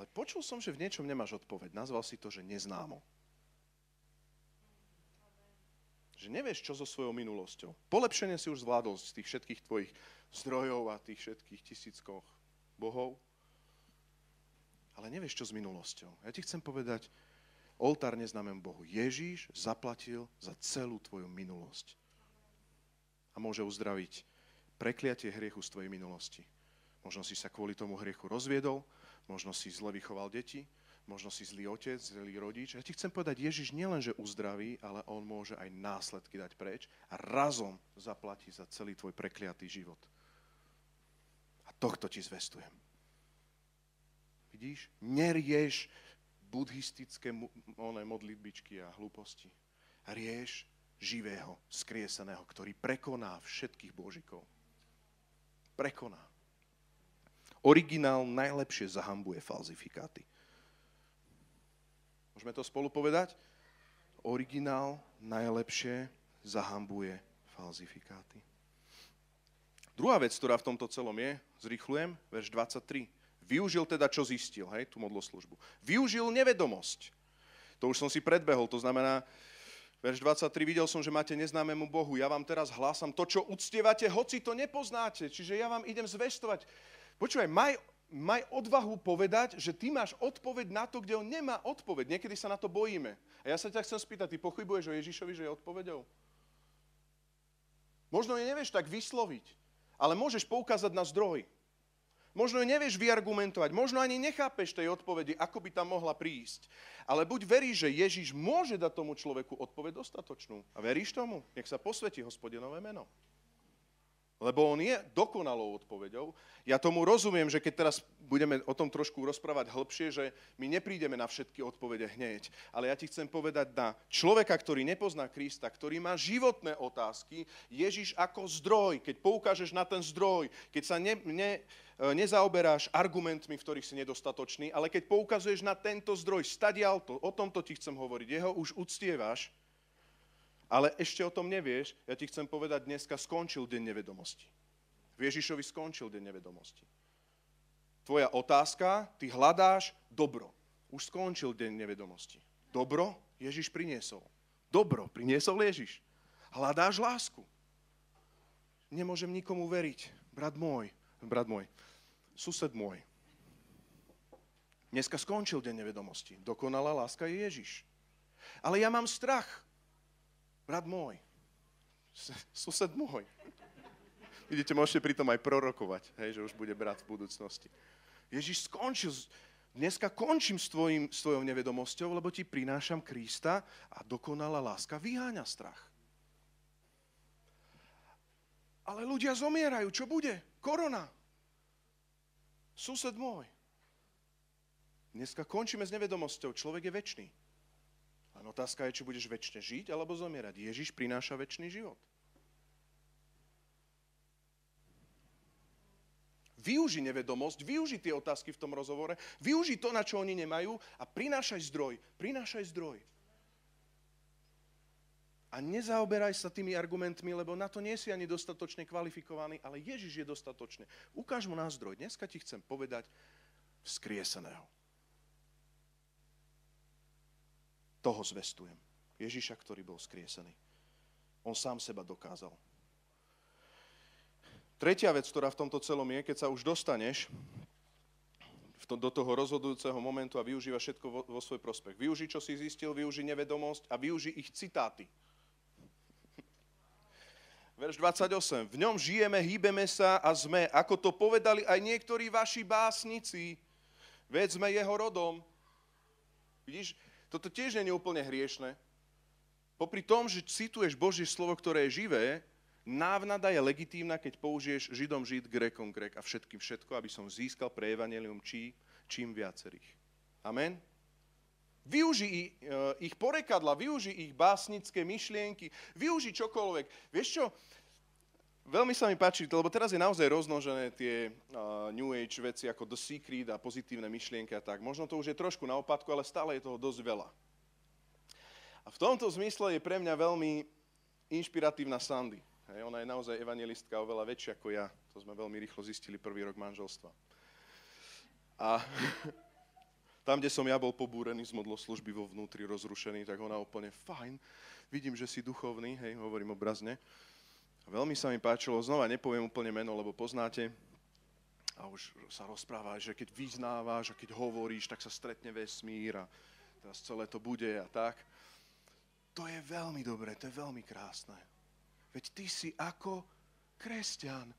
Ale počul som, že v niečom nemáš odpoveď. Nazval si to, že neznámo. Že nevieš, čo so svojou minulosťou. Polepšenie si už zvládol z tých všetkých tvojich zdrojov a tých všetkých tisíckoch bohov. Ale nevieš, čo s minulosťou. Ja ti chcem povedať, Oltár neznámemu Bohu. Ježíš zaplatil za celú tvoju minulosť. A môže uzdraviť prekliatie hriechu z tvojej minulosti. Možno si sa kvôli tomu hriechu rozviedol, možno si zle vychoval deti, možno si zlý otec, zlý rodič. Ja ti chcem povedať, Ježiš nielenže uzdraví, ale on môže aj následky dať preč a razom zaplatí za celý tvoj prekliatý život. A tohto ti zvestujem. Vidíš? Nerieš buddhistické modlitbičky a hlúposti. Rieš, živého, skrieseného, ktorý prekoná všetkých božikov. Prekoná. Originál najlepšie zahambuje falzifikáty. Môžeme to spolu povedať? Originál najlepšie zahambuje falzifikáty. Druhá vec, ktorá v tomto celom je, zrýchlujem, verš 23. Využil teda, čo zistil, hej, tú modloslužbu. Využil nevedomosť. To už som si predbehol, to znamená, verš 23, videl som, že máte neznámemu Bohu. Ja vám teraz hlásam to, čo uctievate, hoci to nepoznáte. Čiže ja vám idem zvestovať. Počúvaj, maj, maj odvahu povedať, že ty máš odpoveď na to, kde on nemá odpoveď. Niekedy sa na to bojíme. A ja sa ťa chcem spýtať, ty pochybuješ o Ježišovi, že je odpovedou? Možno je nevieš tak vysloviť, ale môžeš poukázať na zdroj. Možno ju nevieš vyargumentovať, možno ani nechápeš tej odpovedi, ako by tam mohla prísť. Ale buď veríš, že Ježiš môže dať tomu človeku odpoveď dostatočnú. A veríš tomu? Nech sa posvetí hospodinové meno. Lebo on je dokonalou odpoveďou. Ja tomu rozumiem, že keď teraz budeme o tom trošku rozprávať hĺbšie, že my neprídeme na všetky odpovede hneď. Ale ja ti chcem povedať na človeka, ktorý nepozná Krista, ktorý má životné otázky, Ježiš ako zdroj, keď poukážeš na ten zdroj, keď sa ne, ne, e, nezaoberáš argumentmi, v ktorých si nedostatočný, ale keď poukazuješ na tento zdroj, stadial to, o tomto ti chcem hovoriť, jeho už uctievaš, ale ešte o tom nevieš, ja ti chcem povedať, dneska skončil deň nevedomosti. V Ježišovi skončil deň nevedomosti. Tvoja otázka, ty hľadáš dobro. Už skončil deň nevedomosti. Dobro Ježiš priniesol. Dobro priniesol Ježiš. Hľadáš lásku. Nemôžem nikomu veriť. Brat môj, brat môj, sused môj. Dneska skončil deň nevedomosti. Dokonalá láska je Ježiš. Ale ja mám strach. Brat môj, sused môj. Vidíte, môžete pritom aj prorokovať, hej, že už bude brat v budúcnosti. Ježiš skončil, dneska končím s, tvojim, s tvojou nevedomosťou, lebo ti prinášam Krista a dokonalá láska vyháňa strach. Ale ľudia zomierajú, čo bude? Korona. Sused môj. Dneska končíme s nevedomosťou, človek je väčší. Len otázka je, či budeš väčšine žiť alebo zomierať. Ježiš prináša väčší život. Využi nevedomosť, využi tie otázky v tom rozhovore, využi to, na čo oni nemajú a prinášaj zdroj. Prinášaj zdroj. A nezaoberaj sa tými argumentmi, lebo na to nie si ani dostatočne kvalifikovaný, ale Ježiš je dostatočne. Ukáž mu názdroj. Dneska ti chcem povedať vzkrieseného. Toho zvestujem. Ježiša, ktorý bol skriesený. On sám seba dokázal. Tretia vec, ktorá v tomto celom je, keď sa už dostaneš do toho rozhodujúceho momentu a využíva všetko vo, vo svoj prospech. Využi, čo si zistil, využi nevedomosť a využi ich citáty. Verš 28. V ňom žijeme, hýbeme sa a sme, ako to povedali aj niektorí vaši básnici, veď sme jeho rodom. Vidíš, toto tiež nie je úplne hriešne. Popri tom, že cituješ Božie slovo, ktoré je živé, návnada je legitímna, keď použiješ Židom Žid, Grekom Grek a všetkým všetko, aby som získal pre evanelium čí, čím viacerých. Amen? Využi e, ich porekadla, využi ich básnické myšlienky, využi čokoľvek. Vieš čo, Veľmi sa mi páči, lebo teraz je naozaj roznožené tie uh, New Age veci ako The Secret a pozitívne myšlienky a tak. Možno to už je trošku na opadku, ale stále je toho dosť veľa. A v tomto zmysle je pre mňa veľmi inšpiratívna Sandy. Hej, ona je naozaj evangelistka oveľa väčšia ako ja. To sme veľmi rýchlo zistili prvý rok manželstva. A tam, kde som ja bol pobúrený z modloslužby vo vnútri rozrušený, tak ona úplne fajn. Vidím, že si duchovný, hej, hovorím obrazne. Veľmi sa mi páčilo, znova nepoviem úplne meno, lebo poznáte, a už sa rozpráva, že keď vyznávaš a keď hovoríš, tak sa stretne vesmír a teraz celé to bude a tak. To je veľmi dobré, to je veľmi krásne. Veď ty si ako kresťan.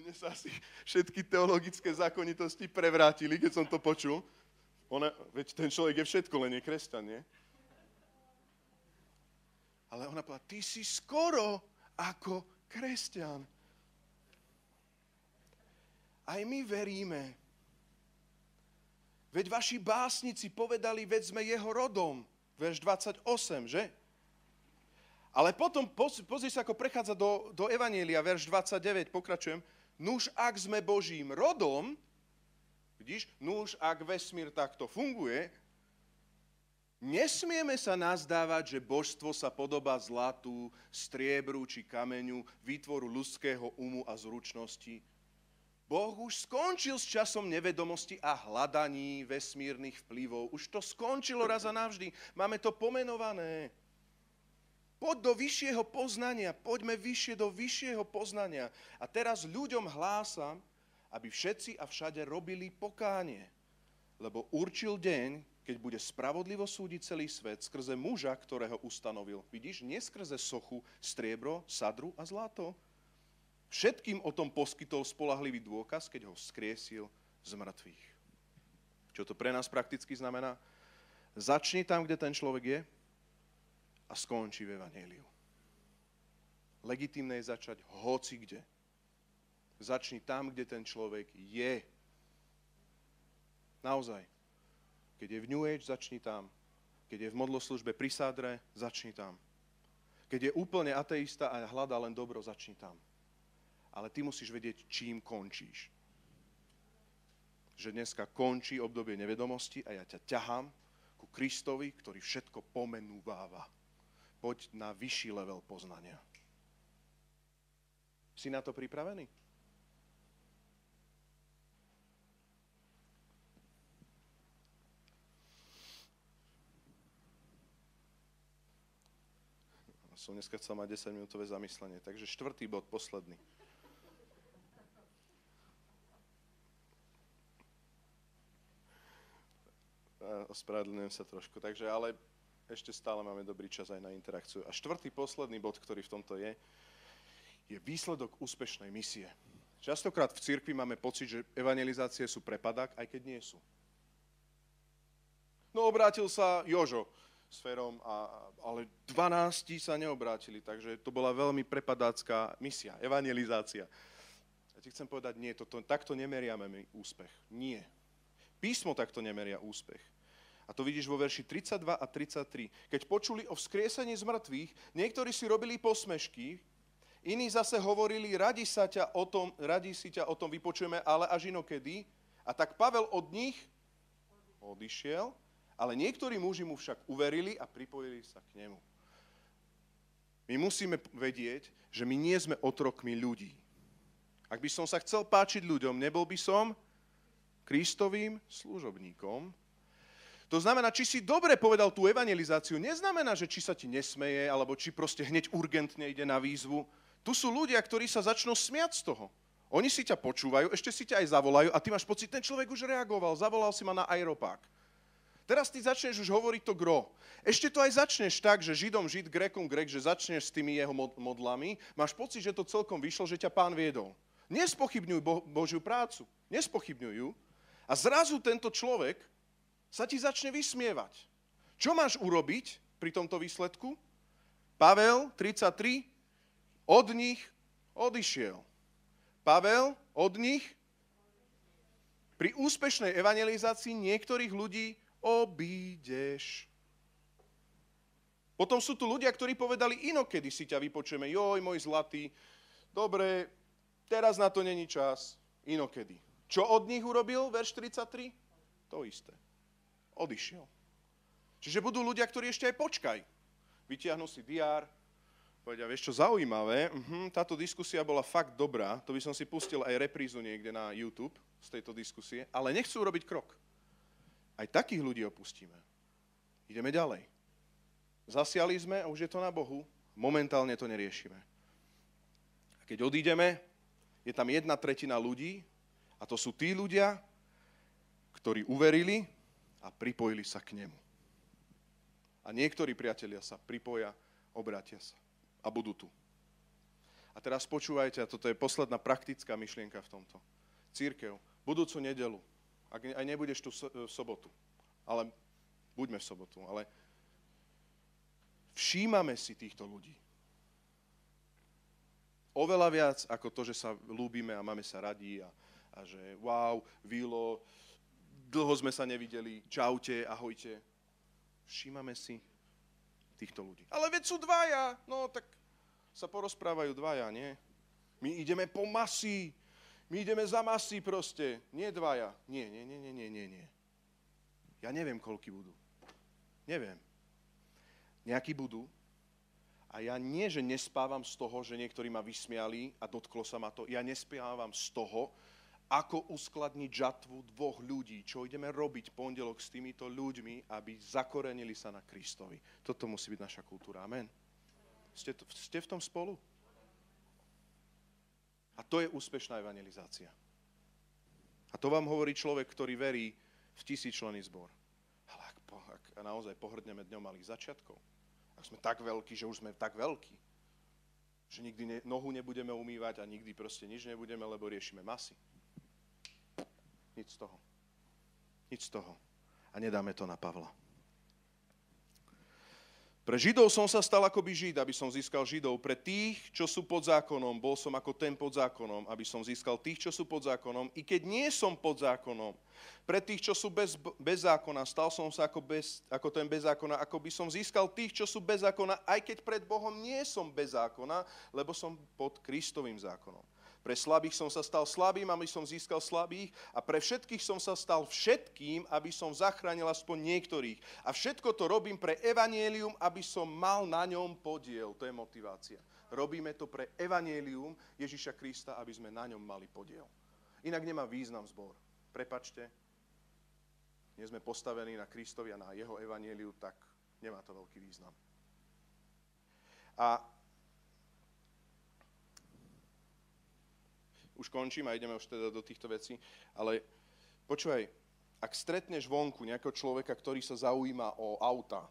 Mne sa asi všetky teologické zákonitosti prevrátili, keď som to počul. Ona, veď ten človek je všetko, len je kresťan, nie? Ale ona povedala, ty si skoro ako kresťan. Aj my veríme. Veď vaši básnici povedali, veď sme jeho rodom. verš 28, že? Ale potom pozri sa, ako prechádza do, do Evanielia, verš 29, pokračujem. Nuž, ak sme Božím rodom, vidíš, nuž, ak vesmír takto funguje, nesmieme sa nazdávať, že božstvo sa podobá zlatu, striebru či kameňu, výtvoru ľudského umu a zručnosti. Boh už skončil s časom nevedomosti a hľadaní vesmírnych vplyvov. Už to skončilo raz a navždy. Máme to pomenované. Poď do vyššieho poznania, poďme vyššie do vyššieho poznania. A teraz ľuďom hlásam, aby všetci a všade robili pokánie. Lebo určil deň, keď bude spravodlivo súdiť celý svet skrze muža, ktorého ustanovil. Vidíš, nie skrze sochu, striebro, sadru a zlato. Všetkým o tom poskytol spolahlivý dôkaz, keď ho skriesil z mŕtvych. Čo to pre nás prakticky znamená? Začni tam, kde ten človek je, a skončí v Evangeliu. Legitimné je začať hoci kde. Začni tam, kde ten človek je. Naozaj. Keď je v New Age, začni tam. Keď je v modloslužbe pri sádre, začni tam. Keď je úplne ateista a hľadá len dobro, začni tam. Ale ty musíš vedieť, čím končíš. Že dneska končí obdobie nevedomosti a ja ťa ťahám ku Kristovi, ktorý všetko pomenúváva poď na vyšší level poznania. Si na to pripravený? Som dneska chcel mať 10 minútové zamyslenie, takže štvrtý bod, posledný. Ospravedlňujem sa trošku, takže ale ešte stále máme dobrý čas aj na interakciu. A štvrtý, posledný bod, ktorý v tomto je, je výsledok úspešnej misie. Častokrát v cirkvi máme pocit, že evangelizácie sú prepadak, aj keď nie sú. No obrátil sa Jožo s Ferom, a, ale 12 sa neobrátili, takže to bola veľmi prepadácká misia, evangelizácia. Ja ti chcem povedať, nie, to, to, takto nemeriame my úspech. Nie. Písmo takto nemeria úspech. A to vidíš vo verši 32 a 33. Keď počuli o vzkriesení z mŕtvych, niektorí si robili posmešky, iní zase hovorili, radi, sa ťa o tom, radi si ťa o tom vypočujeme, ale až inokedy. A tak Pavel od nich odišiel, ale niektorí muži mu však uverili a pripojili sa k nemu. My musíme vedieť, že my nie sme otrokmi ľudí. Ak by som sa chcel páčiť ľuďom, nebol by som Kristovým služobníkom, to znamená, či si dobre povedal tú evangelizáciu, neznamená, že či sa ti nesmeje, alebo či proste hneď urgentne ide na výzvu. Tu sú ľudia, ktorí sa začnú smiať z toho. Oni si ťa počúvajú, ešte si ťa aj zavolajú a ty máš pocit, ten človek už reagoval, zavolal si ma na aeropák. Teraz ty začneš už hovoriť to gro. Ešte to aj začneš tak, že Židom Žid, Grekom Grek, že začneš s tými jeho modlami, máš pocit, že to celkom vyšlo, že ťa pán viedol. Nespochybňuj Bo- Božiu prácu. Nespochybňuj ju. A zrazu tento človek sa ti začne vysmievať. Čo máš urobiť pri tomto výsledku? Pavel 33 od nich odišiel. Pavel od nich pri úspešnej evangelizácii niektorých ľudí obídeš. Potom sú tu ľudia, ktorí povedali, inokedy si ťa vypočujeme, joj, môj zlatý, dobre, teraz na to není čas, inokedy. Čo od nich urobil, verš 43? To isté odišiel. Čiže budú ľudia, ktorí ešte aj počkaj. Vytiahnu si diár, povedia, vieš čo, zaujímavé, uh-huh, táto diskusia bola fakt dobrá, to by som si pustil aj reprízu niekde na YouTube z tejto diskusie, ale nechcú urobiť krok. Aj takých ľudí opustíme. Ideme ďalej. Zasiali sme a už je to na Bohu, momentálne to neriešime. A keď odídeme, je tam jedna tretina ľudí a to sú tí ľudia, ktorí uverili, a pripojili sa k nemu. A niektorí priatelia sa pripoja, obrátia sa a budú tu. A teraz počúvajte, a toto je posledná praktická myšlienka v tomto. Církev, budúcu nedelu, ak aj nebudeš tu v sobotu, ale buďme v sobotu, ale všímame si týchto ľudí. Oveľa viac ako to, že sa ľúbime a máme sa radí a, a že wow, Vilo, dlho sme sa nevideli, čaute, ahojte. Všímame si týchto ľudí. Ale veď sú dvaja, no tak sa porozprávajú dvaja, nie? My ideme po masy, my ideme za masy proste, nie dvaja. Nie, nie, nie, nie, nie, nie. Ja neviem, koľky budú. Neviem. Nejakí budú. A ja nie, že nespávam z toho, že niektorí ma vysmiali a dotklo sa ma to. Ja nespávam z toho, ako uskladniť žatvu dvoch ľudí, čo ideme robiť pondelok s týmito ľuďmi, aby zakorenili sa na Kristovi. Toto musí byť naša kultúra. Amen. Ste, to, ste v tom spolu? A to je úspešná evangelizácia. A to vám hovorí človek, ktorý verí v tisíčlený zbor. Ale ak, po, ak naozaj pohrdneme dňom malých začiatkov, ak sme tak veľkí, že už sme tak veľkí, že nikdy ne, nohu nebudeme umývať a nikdy proste nič nebudeme, lebo riešime masy. Nič z toho. Nič z toho. A nedáme to na Pavla. Pre Židov som sa stal ako by Žid, aby som získal Židov. Pre tých, čo sú pod zákonom, bol som ako ten pod zákonom, aby som získal tých, čo sú pod zákonom, i keď nie som pod zákonom. Pre tých, čo sú bez, bez zákona, stal som sa ako, bez, ako ten bez zákona, ako by som získal tých, čo sú bez zákona, aj keď pred Bohom nie som bez zákona, lebo som pod Kristovým zákonom. Pre slabých som sa stal slabým, aby som získal slabých a pre všetkých som sa stal všetkým, aby som zachránil aspoň niektorých. A všetko to robím pre evanielium, aby som mal na ňom podiel. To je motivácia. Robíme to pre evanielium Ježiša Krista, aby sme na ňom mali podiel. Inak nemá význam zbor. Prepačte, nie sme postavení na Kristovi a na jeho evanieliu, tak nemá to veľký význam. A už končím a ideme už teda do týchto vecí, ale počúvaj, ak stretneš vonku nejakého človeka, ktorý sa zaujíma o auta,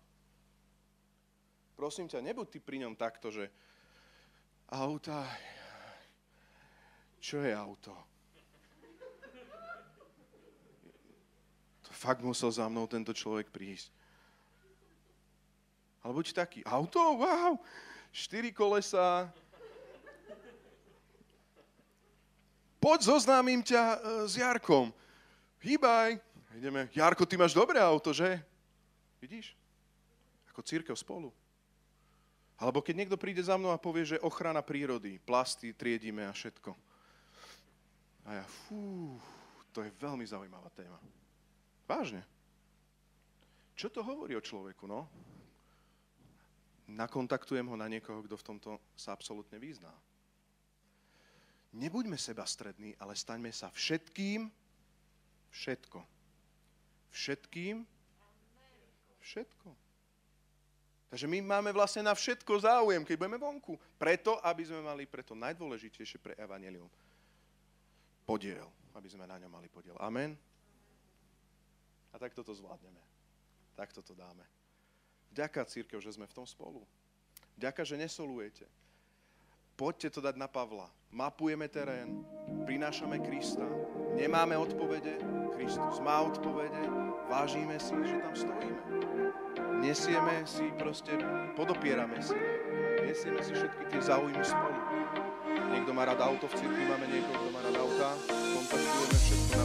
prosím ťa, nebuď ty pri ňom takto, že auta, čo je auto? To fakt musel za mnou tento človek prísť. Ale buď taký, auto, wow, štyri kolesa, poď zoznámim ťa e, s Jarkom. Hýbaj. Ideme. Jarko, ty máš dobré auto, že? Vidíš? Ako církev spolu. Alebo keď niekto príde za mnou a povie, že ochrana prírody, plasty triedíme a všetko. A ja, fú, to je veľmi zaujímavá téma. Vážne. Čo to hovorí o človeku, no? Nakontaktujem ho na niekoho, kto v tomto sa absolútne vyzná. Nebuďme seba strední, ale staňme sa všetkým, všetko. Všetkým, všetko. Takže my máme vlastne na všetko záujem, keď budeme vonku. Preto, aby sme mali preto najdôležitejšie pre evanelium podiel. Aby sme na ňom mali podiel. Amen. A tak toto zvládneme. Tak toto dáme. Vďaka církev, že sme v tom spolu. Vďaka, že nesolujete poďte to dať na Pavla. Mapujeme terén, prinášame Krista, nemáme odpovede, Kristus má odpovede, vážime si, že tam stojíme. Nesieme si proste, podopierame si, nesieme si všetky tie záujmy spolu. Niekto má rád auto v cirkvi, máme niekoho, kto má rád auta, kontaktujeme všetko